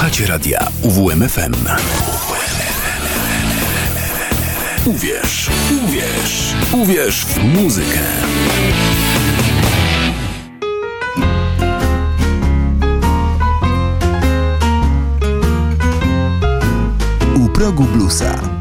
Słuchacie radia UWMFM. Uwierz, uwierz, uwierz w muzykę. U progu bluesa.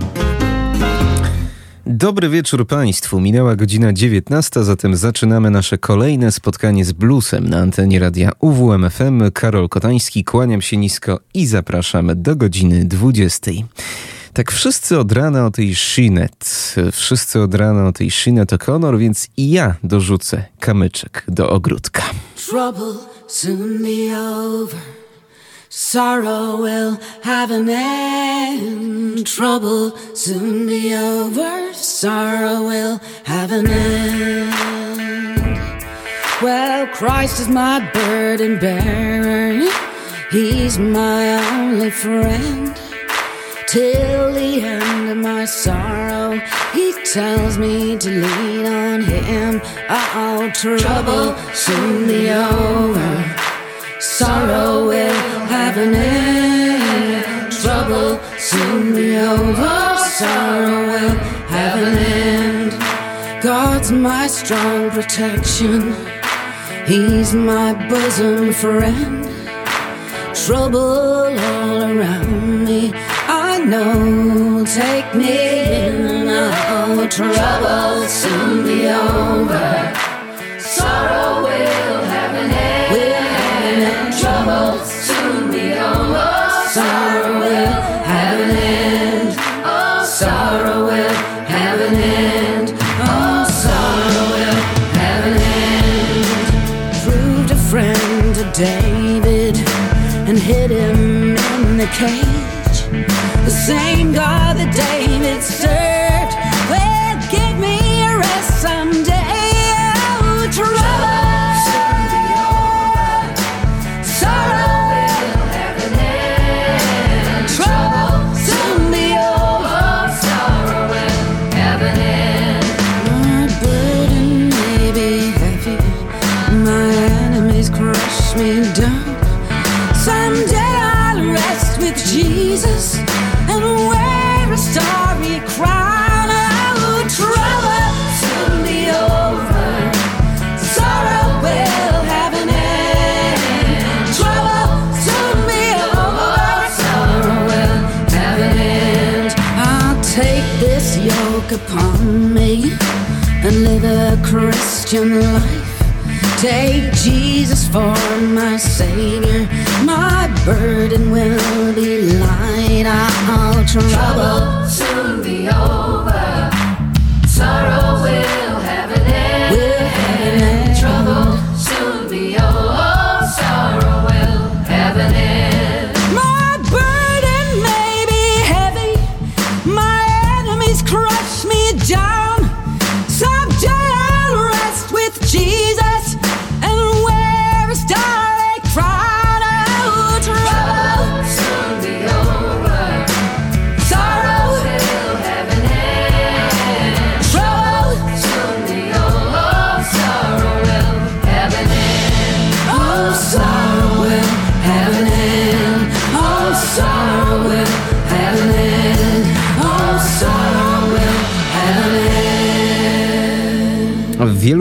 Dobry wieczór Państwu. Minęła godzina 19, zatem zaczynamy nasze kolejne spotkanie z bluesem na antenie radia UWMFM. Karol Kotański, kłaniam się nisko i zapraszamy do godziny 20. Tak wszyscy od rana o tej Shinet, wszyscy od rana o tej Shinet O'Connor, więc i ja dorzucę kamyczek do ogródka. Trouble soon be over. Sorrow will have an end. Trouble soon be over. Sorrow will have an end. Well, Christ is my burden bearer. He's my only friend. Till the end of my sorrow, he tells me to lean on him. Oh, trouble soon be over. Sorrow will have an end. Trouble soon be over. Sorrow will have an end. God's my strong protection. He's my bosom friend. Trouble all around me. I know. Take me in. Oh, trouble soon be over. Sorrow will have an end. Will have an end. Trouble. Sorrow will have an end. Oh, sorrow will have an end. Oh, sorrow will have an end. Proved a friend to David and hid him in the cage. The same God that David served Christian life. Take Jesus for my Savior. My burden will be light. All trouble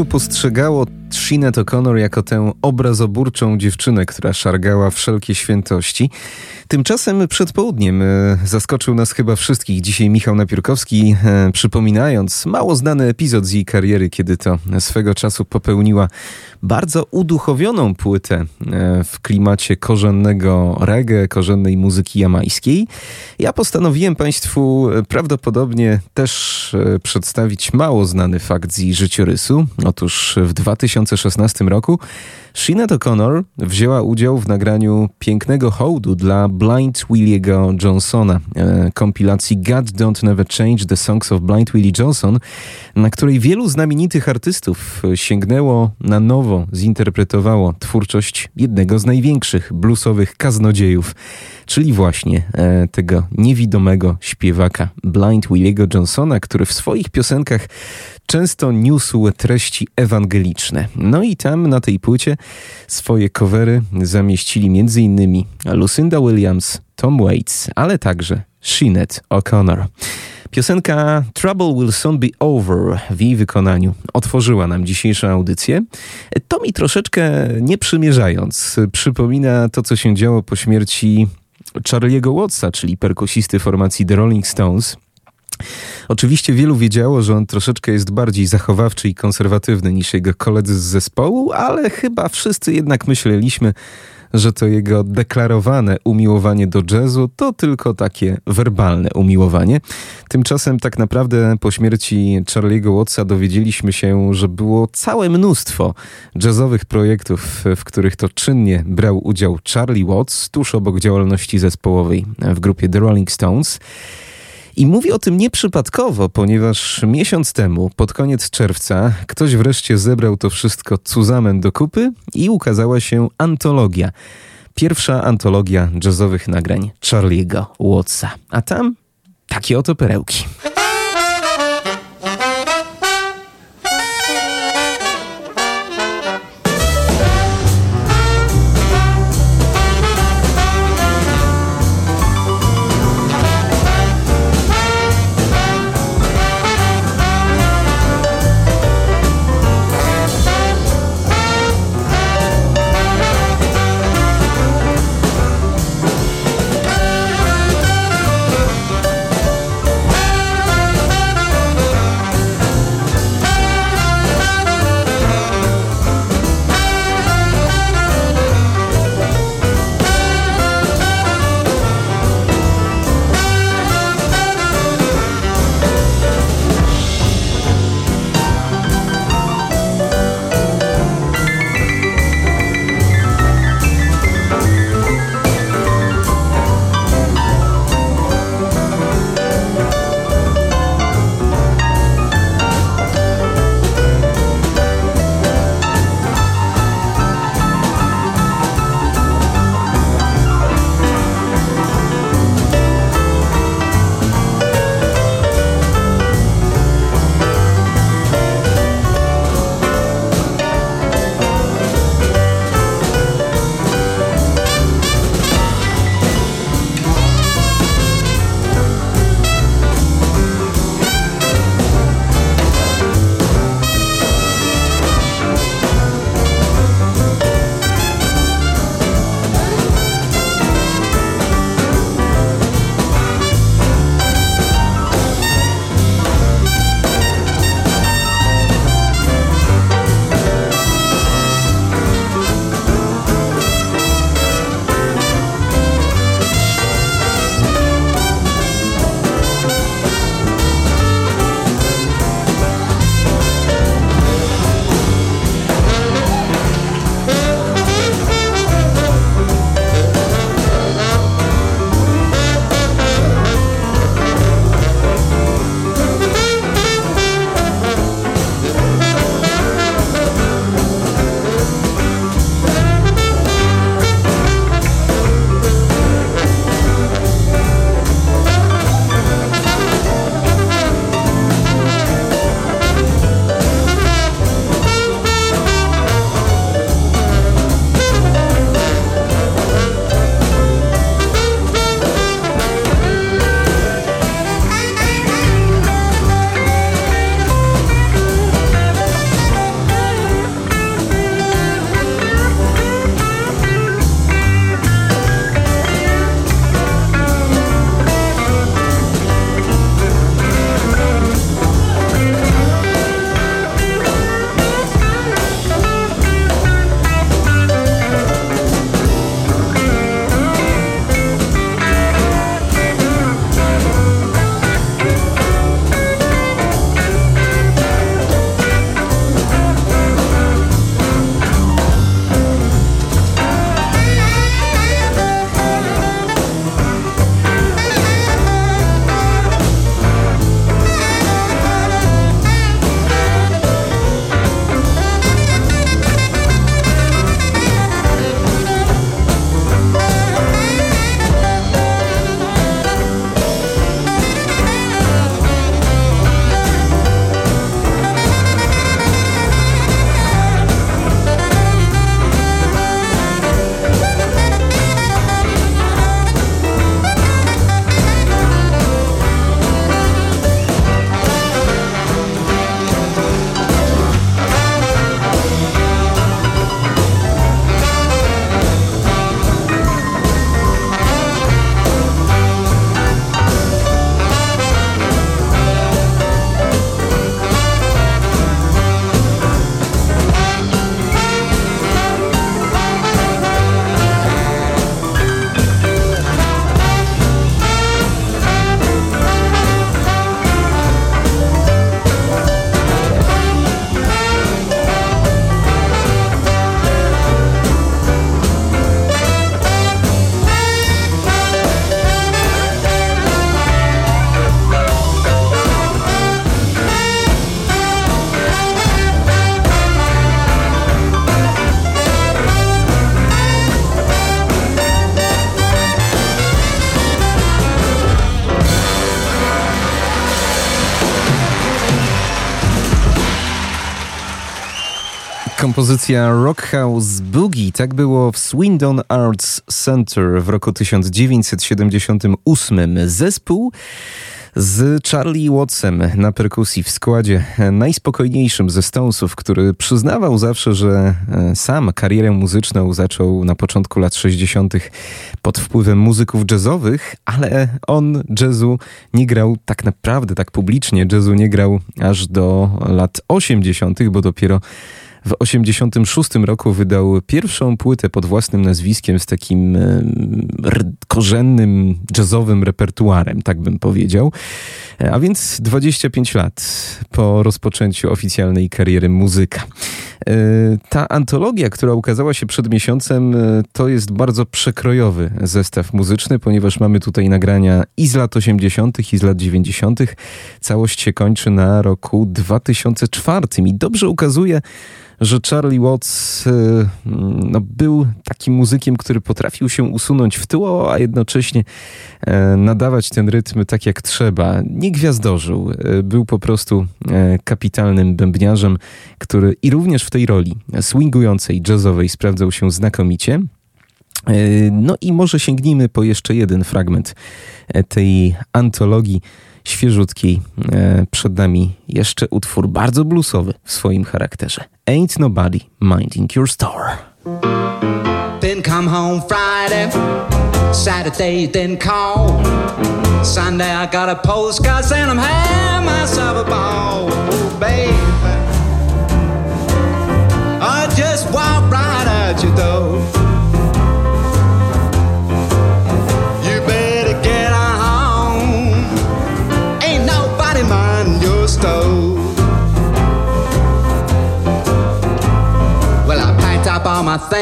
postrzegało Sinead O'Connor jako tę obrazoburczą dziewczynę, która szargała wszelkie świętości. Tymczasem przed południem e, zaskoczył nas chyba wszystkich dzisiaj Michał Napiórkowski, e, przypominając mało znany epizod z jej kariery, kiedy to swego czasu popełniła bardzo uduchowioną płytę e, w klimacie korzennego reggae, korzennej muzyki jamańskiej. Ja postanowiłem Państwu prawdopodobnie też przedstawić mało znany fakt z jej życiorysu. Otóż w 2016 roku Sinead O'Connor wzięła udział w nagraniu pięknego hołdu dla Blind Williego Johnsona, e, kompilacji God Don't Never Change the Songs of Blind Willie Johnson, na której wielu znamienitych artystów sięgnęło na nowo, zinterpretowało twórczość jednego z największych bluesowych kaznodziejów, czyli właśnie e, tego niewidomego śpiewaka Blind Williego Johnsona, który w swoich piosenkach często niósł treści ewangeliczne. No i tam na tej płycie Swoje covery zamieścili m.in. Lucinda Williams, Tom Waits, ale także Sinead O'Connor. Piosenka Trouble Will Soon Be Over w jej wykonaniu otworzyła nam dzisiejszą audycję. To mi troszeczkę nie przymierzając przypomina to, co się działo po śmierci Charlie'ego Wattsa, czyli perkusisty formacji The Rolling Stones. Oczywiście wielu wiedziało, że on troszeczkę jest bardziej zachowawczy i konserwatywny niż jego koledzy z zespołu, ale chyba wszyscy jednak myśleliśmy, że to jego deklarowane umiłowanie do jazzu to tylko takie werbalne umiłowanie. Tymczasem tak naprawdę po śmierci Charlie'ego Wattsa dowiedzieliśmy się, że było całe mnóstwo jazzowych projektów, w których to czynnie brał udział Charlie Watts tuż obok działalności zespołowej w grupie The Rolling Stones. I mówię o tym nieprzypadkowo, ponieważ miesiąc temu, pod koniec czerwca, ktoś wreszcie zebrał to wszystko cuzamen do kupy i ukazała się antologia. Pierwsza antologia jazzowych nagrań Charlie'ego Wattsa. A tam takie oto perełki. Kompozycja Rockhouse Boogie. Tak było w Swindon Arts Center w roku 1978. Zespół z Charlie Wattsem na perkusji w składzie najspokojniejszym ze Stonesów, który przyznawał zawsze, że e, sam karierę muzyczną zaczął na początku lat 60. pod wpływem muzyków jazzowych, ale on jazzu nie grał tak naprawdę, tak publicznie jazzu nie grał aż do lat 80., bo dopiero w 1986 roku wydał pierwszą płytę pod własnym nazwiskiem z takim e, korzennym jazzowym repertuarem, tak bym powiedział. E, a więc 25 lat po rozpoczęciu oficjalnej kariery muzyka. E, ta antologia, która ukazała się przed miesiącem, to jest bardzo przekrojowy zestaw muzyczny, ponieważ mamy tutaj nagrania i z lat 80., i z lat 90. Całość się kończy na roku 2004 i dobrze ukazuje, że Charlie Watts y, no, był takim muzykiem, który potrafił się usunąć w tyło, a jednocześnie e, nadawać ten rytm tak jak trzeba. Nie gwiazdorzył, e, był po prostu e, kapitalnym bębniarzem, który i również w tej roli swingującej, jazzowej sprawdzał się znakomicie. No i może sięgnijmy po jeszcze jeden fragment tej antologii świeżutkiej. E, przed nami jeszcze utwór bardzo bluesowy w swoim charakterze. Ain't Nobody Minding Your Store. Then come home Friday, Saturday, then call. Sunday I got a postcard myself a ball, oh, baby.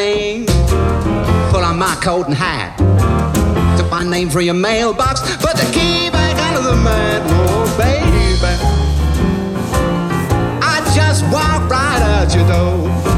Things, pull on my coat and hat. Took my name from your mailbox, put the key back under the mat. Oh, baby, I just walked right out your door.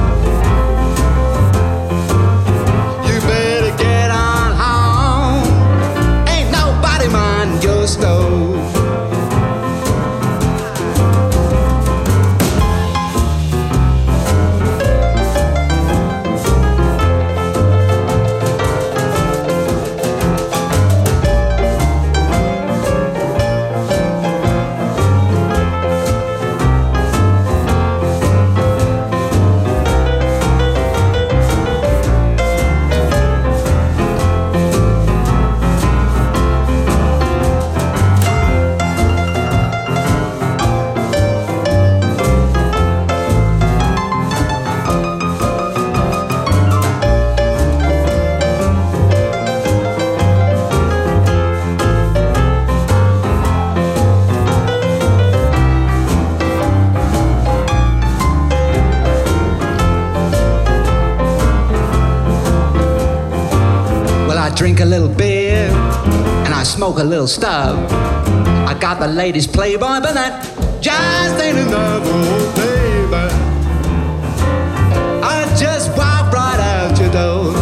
A little stuff. I got the latest Playboy, but that just ain't enough, oh baby. I just walk right out your door.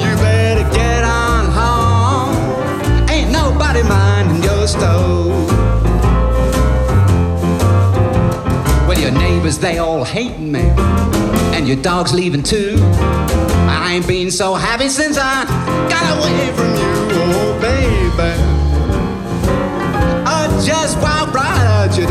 You better get on home. Ain't nobody minding your stove. Well, your neighbors, they all hating me. And your dog's leaving too. I ain't been so happy since I got away from you, oh baby. I just walked right out your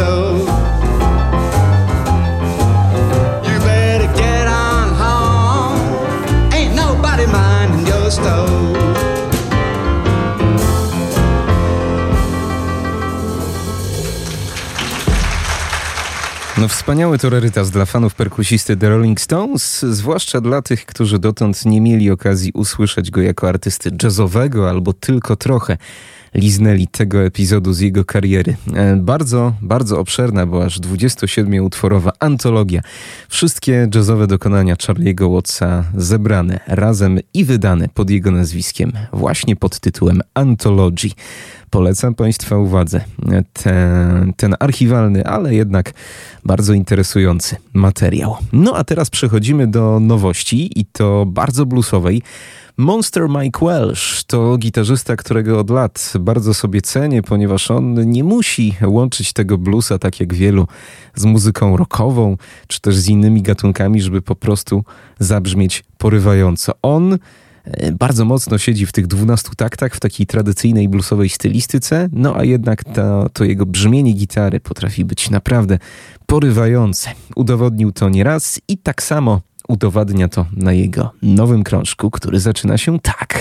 No wspaniały to rarytas dla fanów perkusisty The Rolling Stones, zwłaszcza dla tych, którzy dotąd nie mieli okazji usłyszeć go jako artysty jazzowego albo tylko trochę liznęli tego epizodu z jego kariery. E, bardzo, bardzo obszerna, bo aż 27-utworowa antologia. Wszystkie jazzowe dokonania Charlie'ego Wattsa zebrane razem i wydane pod jego nazwiskiem, właśnie pod tytułem Anthology. Polecam Państwa uwadze ten, ten archiwalny, ale jednak bardzo interesujący materiał. No a teraz przechodzimy do nowości i to bardzo bluesowej Monster Mike Welsh to gitarzysta, którego od lat bardzo sobie cenię, ponieważ on nie musi łączyć tego bluesa, tak jak wielu, z muzyką rockową, czy też z innymi gatunkami, żeby po prostu zabrzmieć porywająco. On e, bardzo mocno siedzi w tych 12 taktach, w takiej tradycyjnej bluesowej stylistyce, no a jednak to, to jego brzmienie gitary potrafi być naprawdę porywające. Udowodnił to nieraz i tak samo udowadnia to na jego nowym krążku, który zaczyna się tak.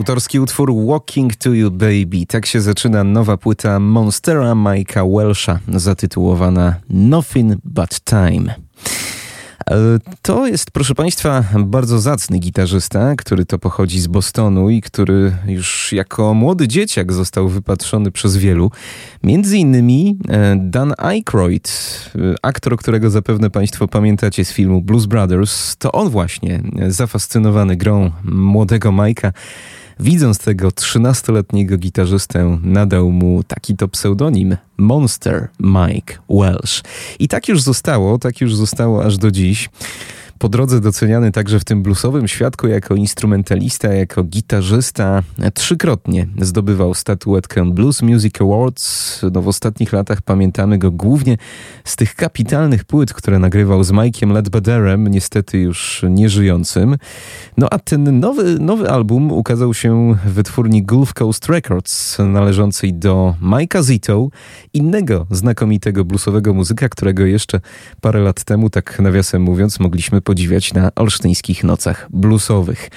Autorski utwór Walking to You Baby. Tak się zaczyna nowa płyta Monstera Mike'a Welsha, zatytułowana Nothing But Time. E, to jest, proszę Państwa, bardzo zacny gitarzysta, który to pochodzi z Bostonu i który już jako młody dzieciak został wypatrzony przez wielu. Między innymi e, Dan Aykroyd, e, aktor, którego zapewne Państwo pamiętacie z filmu Blues Brothers, to on właśnie, zafascynowany grą młodego Mike'a, Widząc tego 13-letniego gitarzystę, nadał mu taki to pseudonim Monster Mike Welsh. I tak już zostało, tak już zostało aż do dziś po drodze doceniany także w tym bluesowym świadku jako instrumentalista, jako gitarzysta. Trzykrotnie zdobywał statuetkę Blues Music Awards. No w ostatnich latach pamiętamy go głównie z tych kapitalnych płyt, które nagrywał z Mike'iem Ledbetterem, niestety już nieżyjącym. No a ten nowy, nowy album ukazał się w wytwórni Gulf Coast Records, należącej do Mike'a Zito, innego znakomitego bluesowego muzyka, którego jeszcze parę lat temu, tak nawiasem mówiąc, mogliśmy podziwiać na olsztyńskich nocach bluesowych.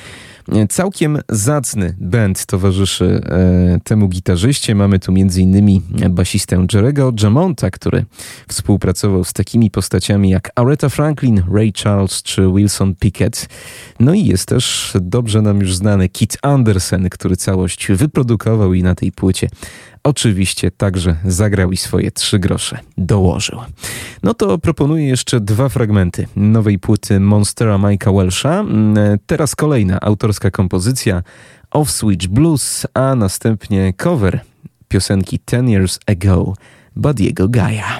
Całkiem zacny band towarzyszy e, temu gitarzyście. Mamy tu m.in. basistę Jerego Jamonta, który współpracował z takimi postaciami jak Aretha Franklin, Ray Charles czy Wilson Pickett. No i jest też dobrze nam już znany Kit Anderson, który całość wyprodukował i na tej płycie oczywiście także zagrał i swoje trzy grosze dołożył. No to proponuję jeszcze dwa fragmenty nowej płyty Monstera Mike'a Welsha. Mm, teraz kolejna autorska kompozycja Off Switch Blues, a następnie cover piosenki Ten Years Ago Badiego Gaja.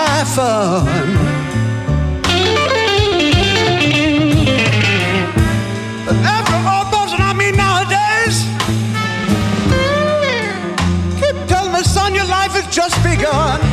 My fun. All those I meet nowadays, keep telling me, son, your life has just begun.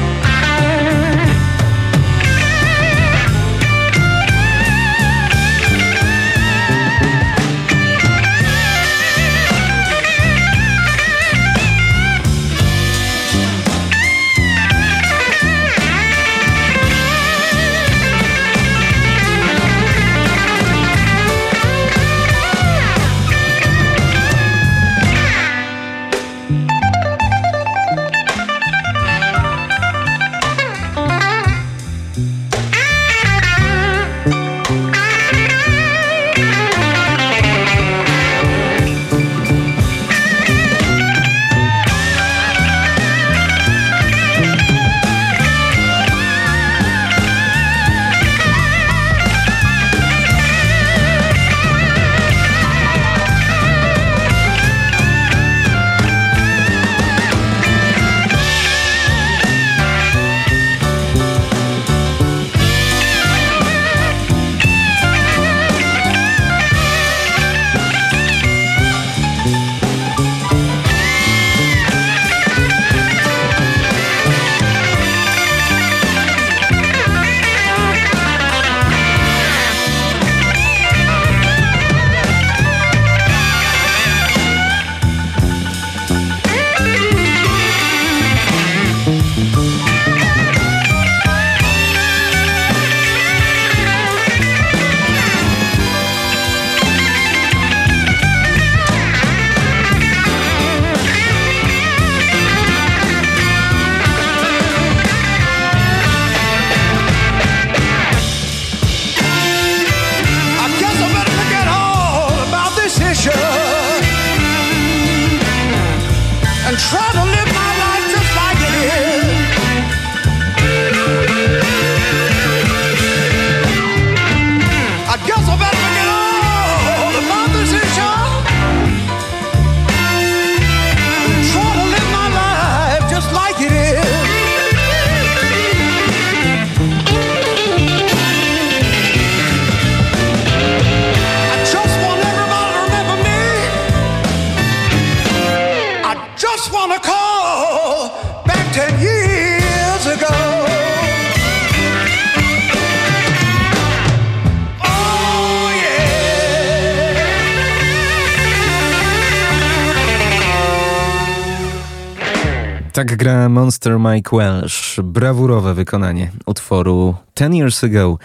Monster Mike Welsh. Brawurowe wykonanie utworu Ten Years Ago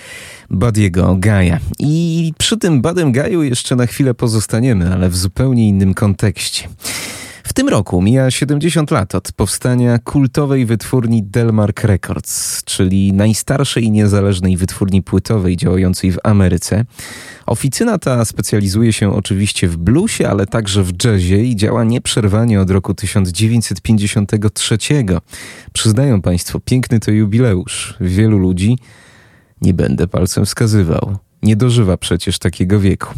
Buddiego Gaja. I przy tym Badem Gaju jeszcze na chwilę pozostaniemy, ale w zupełnie innym kontekście. W tym roku mija 70 lat od powstania kultowej wytwórni Delmark Records, czyli najstarszej niezależnej wytwórni płytowej działającej w Ameryce. Oficyna ta specjalizuje się oczywiście w bluesie, ale także w jazzie i działa nieprzerwanie od roku 1953. Przyznają Państwo, piękny to jubileusz. Wielu ludzi, nie będę palcem wskazywał, Nie dożywa przecież takiego wieku.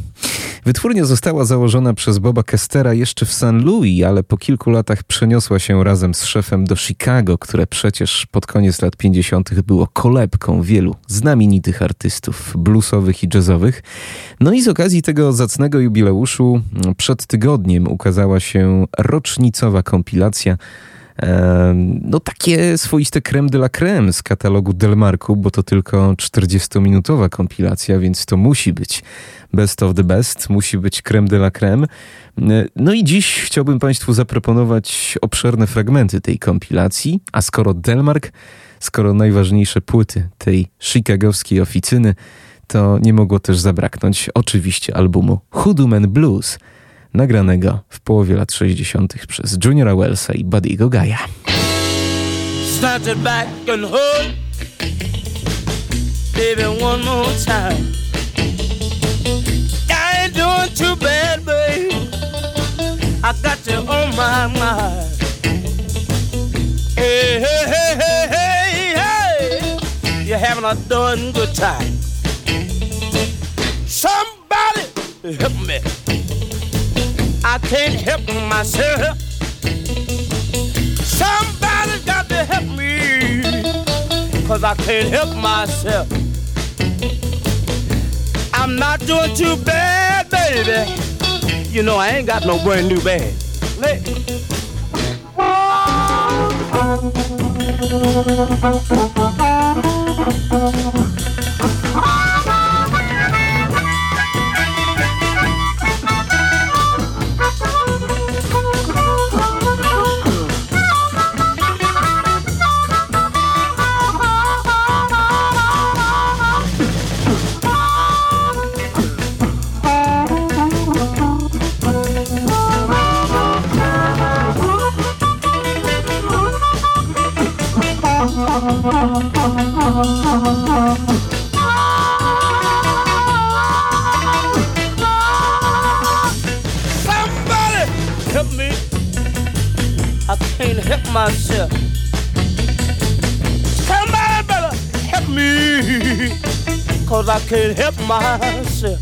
Wytwórnia została założona przez Boba Kestera jeszcze w St. Louis, ale po kilku latach przeniosła się razem z szefem do Chicago, które przecież pod koniec lat 50. było kolebką wielu znamienitych artystów bluesowych i jazzowych. No i z okazji tego zacnego jubileuszu przed tygodniem ukazała się rocznicowa kompilacja no takie swoiste creme de la creme z katalogu Delmarku, bo to tylko 40-minutowa kompilacja, więc to musi być best of the best, musi być creme de la creme. No i dziś chciałbym Państwu zaproponować obszerne fragmenty tej kompilacji, a skoro Delmark, skoro najważniejsze płyty tej chicagowskiej oficyny, to nie mogło też zabraknąć oczywiście albumu Hoodoo Man Blues – nagranego w połowie lat 60. przez Juniora Wellsa i Buddy'ego Gaja. I got you on my mind. Hey, hey, hey, hey, hey. You're having a darn good time. Somebody help me I can't help myself. Somebody's got to help me, cause I can't help myself. I'm not doing too bad, baby. You know, I ain't got no brand new bag. Myself. Somebody better help me, cause I can't help myself.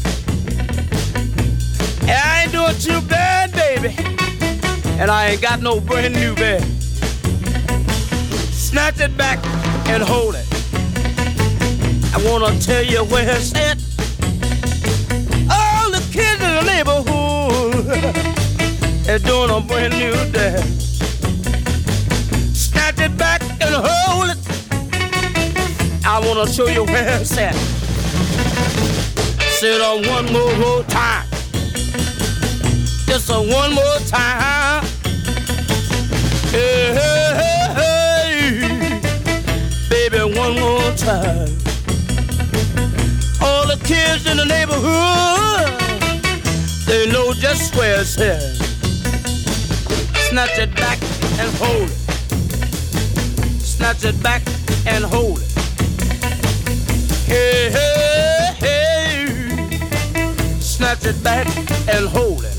And I ain't doing too bad, baby, and I ain't got no brand new bed. Snatch it back and hold it. I wanna tell you where it's at. All the kids in the neighborhood are doing a brand new dance and hold it. I wanna show you where it's at. Sit on one more, more time. Just a one more time. Hey, hey, hey, hey. Baby, one more time. All the kids in the neighborhood, they know just where it's at. Snatch it back and hold it snatch it back and hold it. Hey, hey, hey. Snatch it back and hold it.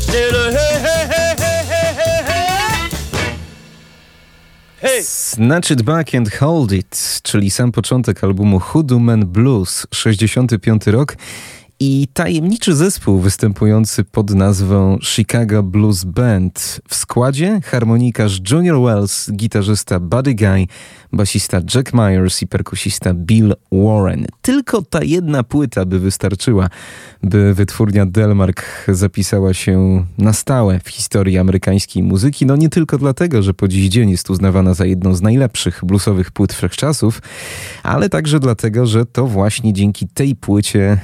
Say the hey, hey, hey, hey, hey, hey, hey. Snatch It Back and Hold It, czyli sam początek albumu Hoodoo Man Blues, 65 rok i tajemniczy zespół występujący pod nazwą Chicago Blues Band. W składzie harmonikarz Junior Wells, gitarzysta Buddy Guy, basista Jack Myers i perkusista Bill Warren. Tylko ta jedna płyta by wystarczyła, by wytwórnia Delmark zapisała się na stałe w historii amerykańskiej muzyki. No nie tylko dlatego, że po dziś dzień jest uznawana za jedną z najlepszych bluesowych płyt wszechczasów, ale także dlatego, że to właśnie dzięki tej płycie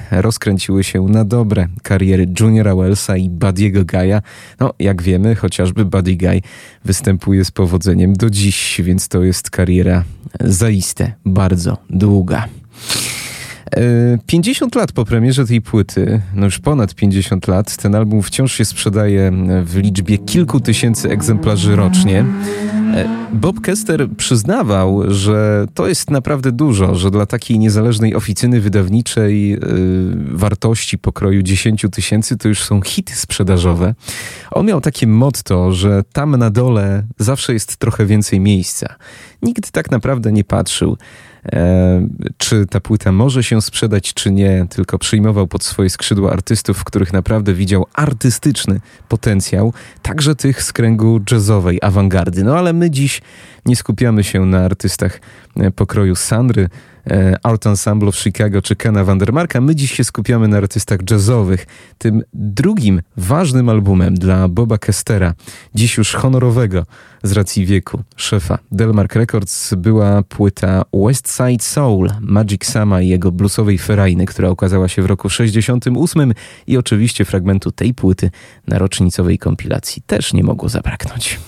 rozkręciły się na dobre kariery Juniora Wellsa i Buddy'ego Guy'a. No, jak wiemy, chociażby Buddy Guy występuje z powodzeniem do dziś, więc to jest kariera zaiste bardzo długa. 50 e, lat po premierze tej płyty, no już ponad 50 lat, ten album wciąż się sprzedaje w liczbie kilku tysięcy egzemplarzy rocznie. Bob Kester przyznawał, że to jest naprawdę dużo, że dla takiej niezależnej oficyny wydawniczej yy, wartości pokroju 10 tysięcy to już są hity sprzedażowe. On miał takie motto, że tam na dole zawsze jest trochę więcej miejsca. Nikt tak naprawdę nie patrzył e, czy ta płyta może się sprzedać, czy nie, tylko przyjmował pod swoje skrzydła artystów, w których naprawdę widział artystyczny potencjał, także tych z kręgu jazzowej awangardy. No ale my dziś nie skupiamy się na artystach e, pokroju Sandry, e, Art Ensemble of Chicago czy Kena Vandermarka. My dziś się skupiamy na artystach jazzowych. Tym drugim ważnym albumem dla Boba Kestera, dziś już honorowego z racji wieku szefa Delmark Records była płyta West Side Soul Magic Sama i jego bluesowej ferajny, która ukazała się w roku 68 i oczywiście fragmentu tej płyty na rocznicowej kompilacji też nie mogło zabraknąć.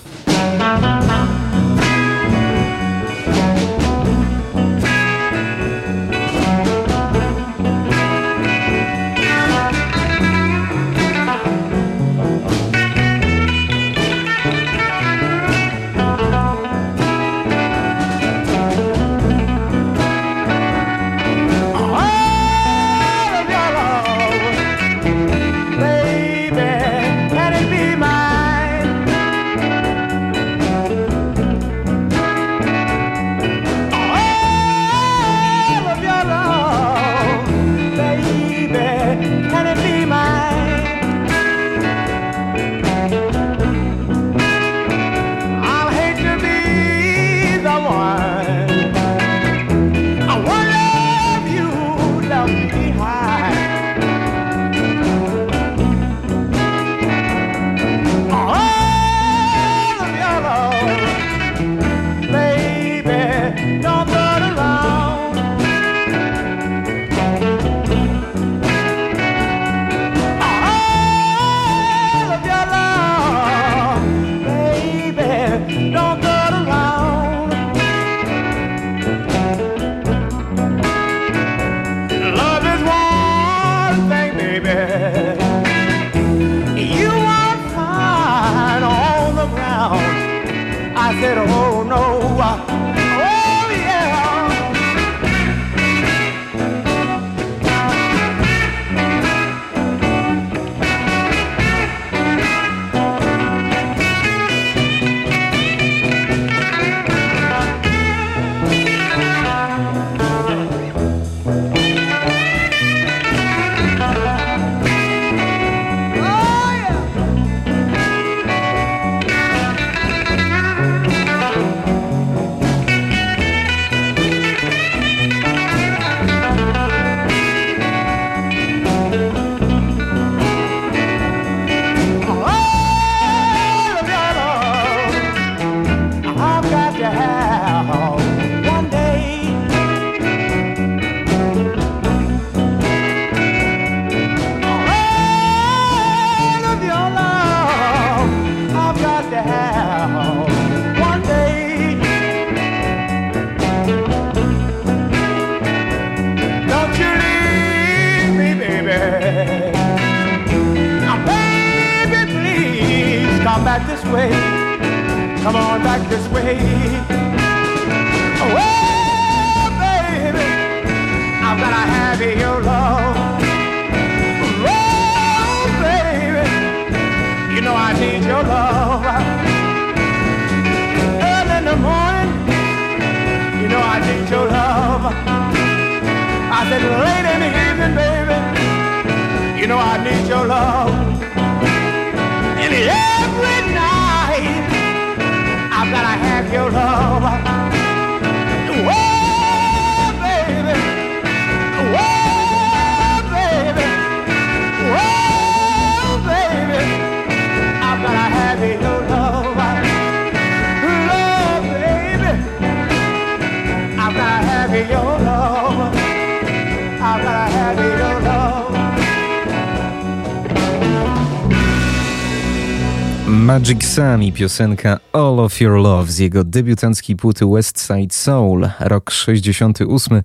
Magic Sam i piosenka All of Your Love z jego debiutanckiej płyty West Side Soul, rok 68.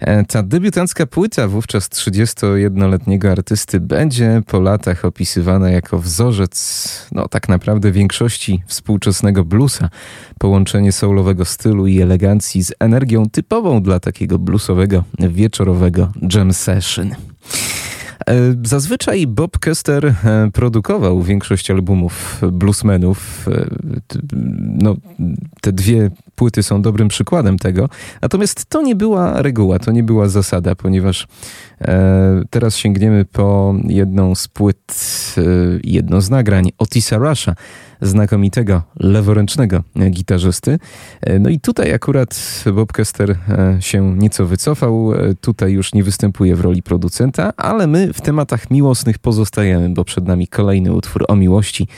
E, Ta debiutancka płyta wówczas 31-letniego artysty będzie po latach opisywana jako wzorzec, no tak naprawdę większości współczesnego bluesa. Połączenie soulowego stylu i elegancji z energią typową dla takiego bluesowego wieczorowego jam session. E, Zazwyczaj Bob Kester e, produkował większość albumów bluesmenów. E, t- No, te dwie płyty są dobrym przykładem tego. Natomiast to nie była reguła, to nie była zasada, ponieważ teraz sięgniemy po jedną z płyt, e, jedno z nagrań Otisa Rusha, znakomitego leworęcznego gitarzysty. E, No i tutaj akurat Bob Kester e, się nieco wycofał. E, Tutaj już nie występuje w roli producenta, ale my w tematach miłosnych pozostajemy, bo przed nami kolejny utwór o miłości.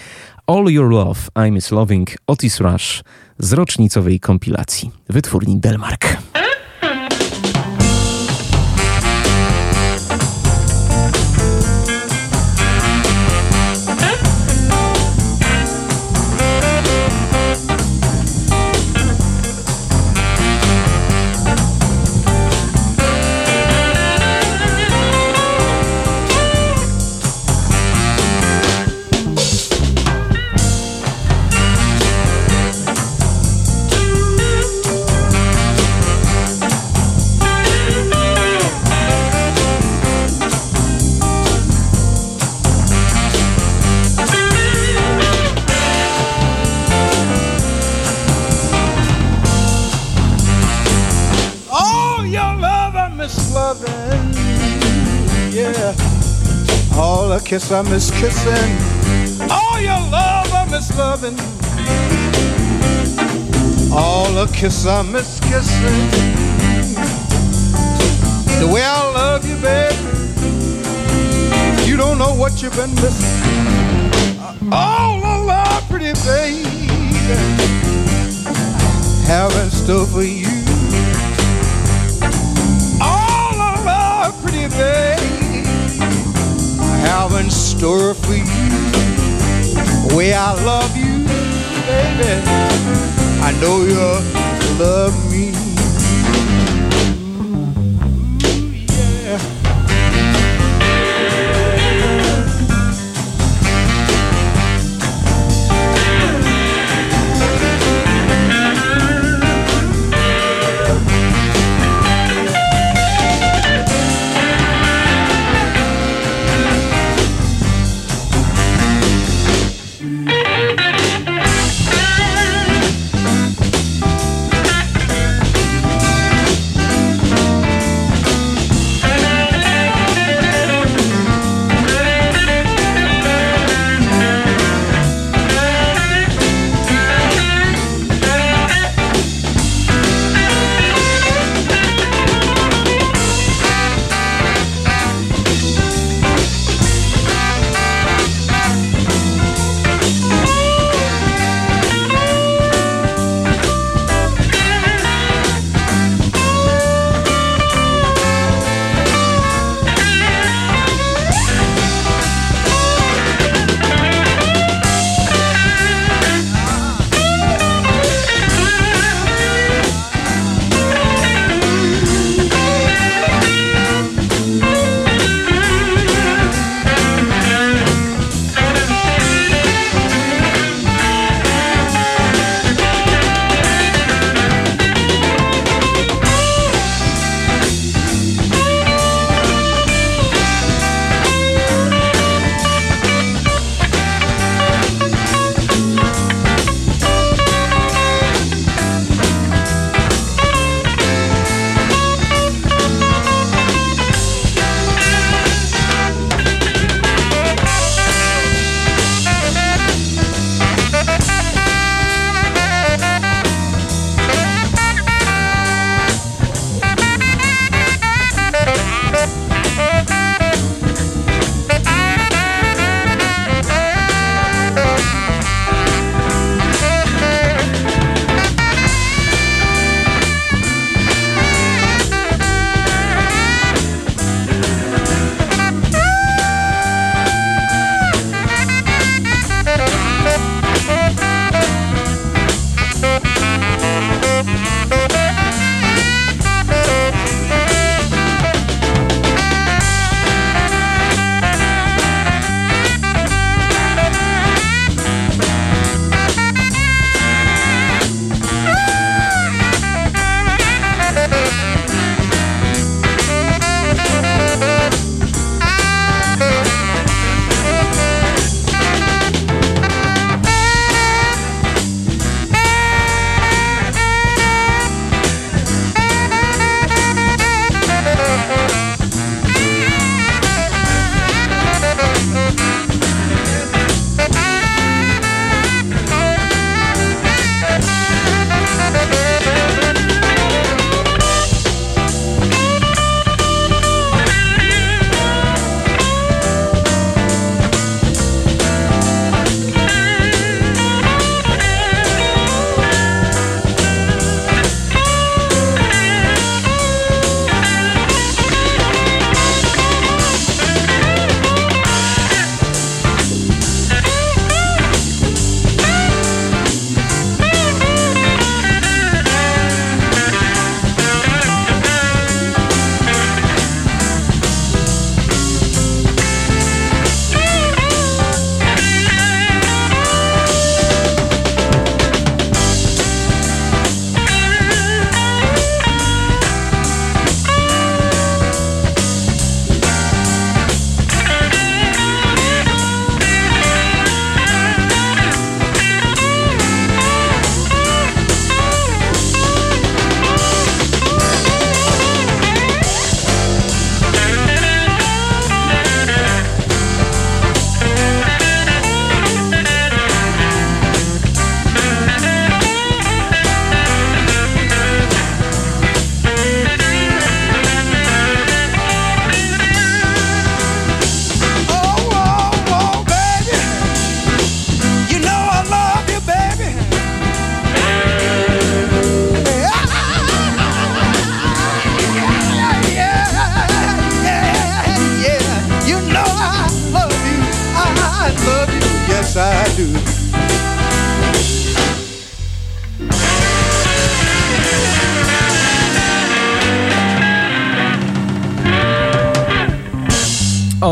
All Your Love, I Miss Loving, Otis Rush z rocznicowej kompilacji wytwórni Delmark. All the kiss I miss kissing. All your love I miss loving. All the kiss I miss kissing. The way I love you, baby. You don't know what you've been missing. All the love, pretty baby. Have in store for you. all of love, pretty babe, I have in store for you. The way I love you, baby, I know you love me.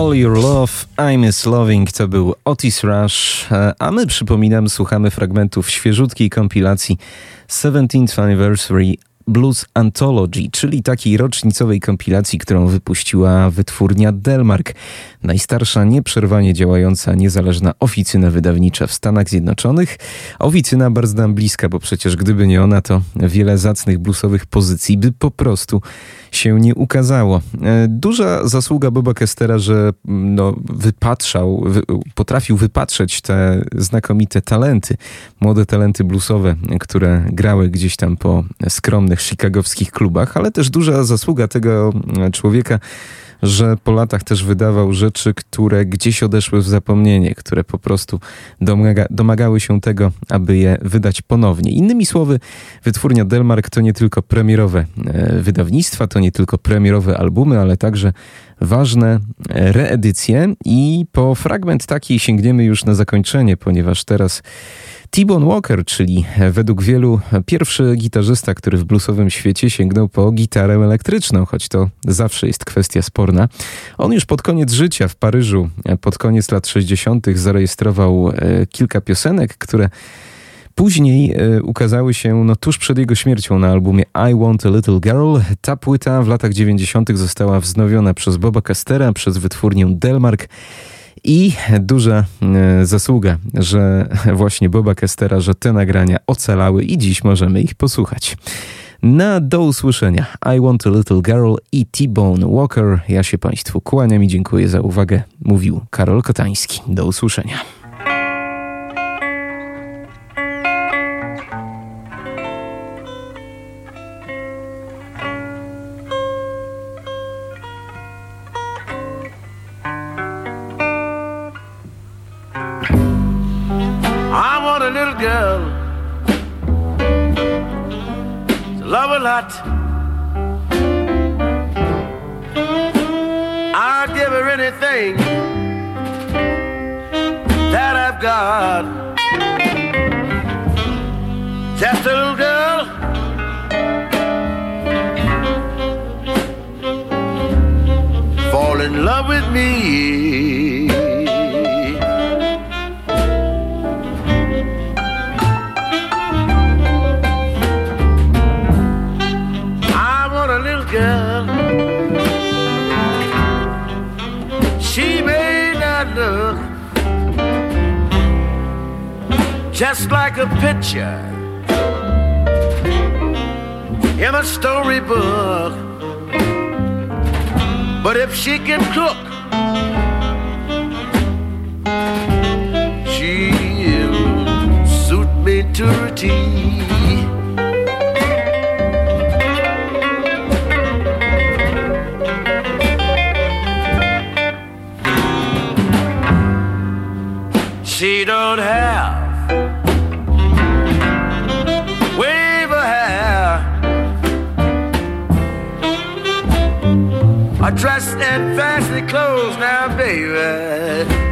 All Your Love, I Miss Loving to był Otis Rush, e, a my przypominam, słuchamy fragmentów świeżutkiej kompilacji 17th Anniversary Blues Anthology, czyli takiej rocznicowej kompilacji, którą wypuściła wytwórnia Delmark, najstarsza nieprzerwanie działająca niezależna oficyna wydawnicza w Stanach Zjednoczonych. Oficyna bardzo nam bliska, bo przecież gdyby nie ona, to wiele zacnych bluesowych pozycji by po prostu się nie ukazało. E, duża zasługa Boba Kestera, że mm, no, wypatrzał, wy, potrafił wypatrzeć te znakomite talenty, młode talenty bluesowe, które grały gdzieś tam po skromnych chicagowskich klubach, ale też duża zasługa tego człowieka, że po latach też wydawał rzeczy, które gdzieś odeszły w zapomnienie, które po prostu domaga, domagały się tego, aby je wydać ponownie. Innymi słowy, wytwórnia Delmark to nie tylko premierowe e, wydawnictwa, to nie tylko premierowe albumy, ale także ważne reedycje i po fragment taki sięgniemy już na zakończenie, ponieważ teraz T-Bone Walker, czyli według wielu pierwszy gitarzysta, który w bluesowym świecie sięgnął po gitarę elektryczną, choć to zawsze jest kwestia sporna. On już pod koniec życia w Paryżu, pod koniec lat 60., zarejestrował e, kilka piosenek, które Później e, ukazały się no, tuż przed jego śmiercią na albumie I Want a Little Girl. Ta płyta w latach 90. została wznowiona przez Boba Castera, przez wytwórnię Delmark. I duża e, zasługa, że właśnie Boba Kestera, że te nagrania ocalały i dziś możemy ich posłuchać. Na do usłyszenia. I Want a Little Girl i T-Bone Walker. Ja się Państwu kłaniam i dziękuję za uwagę. Mówił Karol Kotański. Do usłyszenia. Lot. I'll give her anything that I've got. Just a little girl. Fall in love with me. Just like a picture in a storybook. But if she can cook, she'll suit me to a. She don't a dress and fancy clothes now, baby.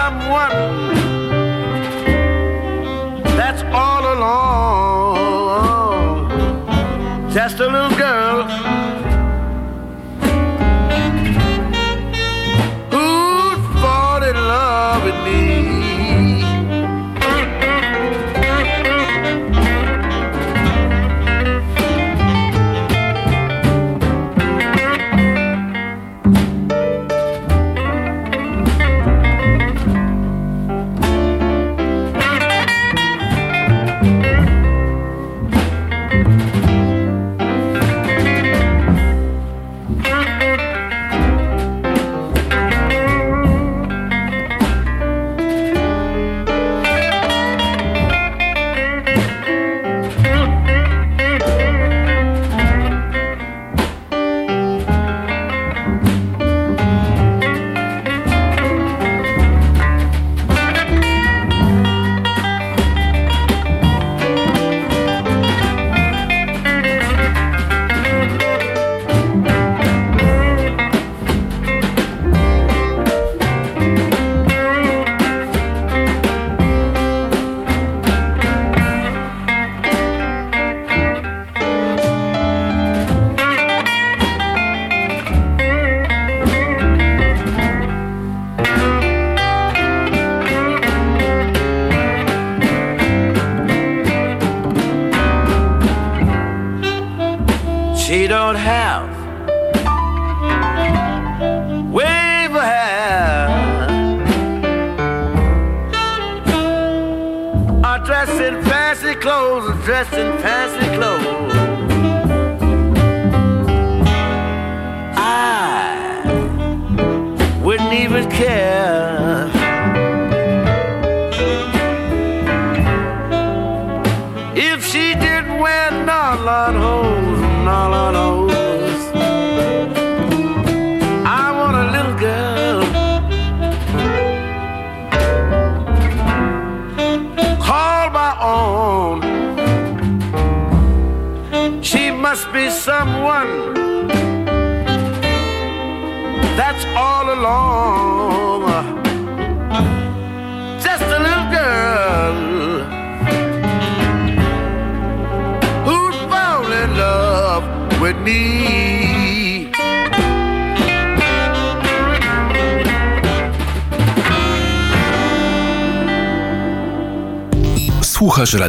Someone that's all alone. Just a little girl.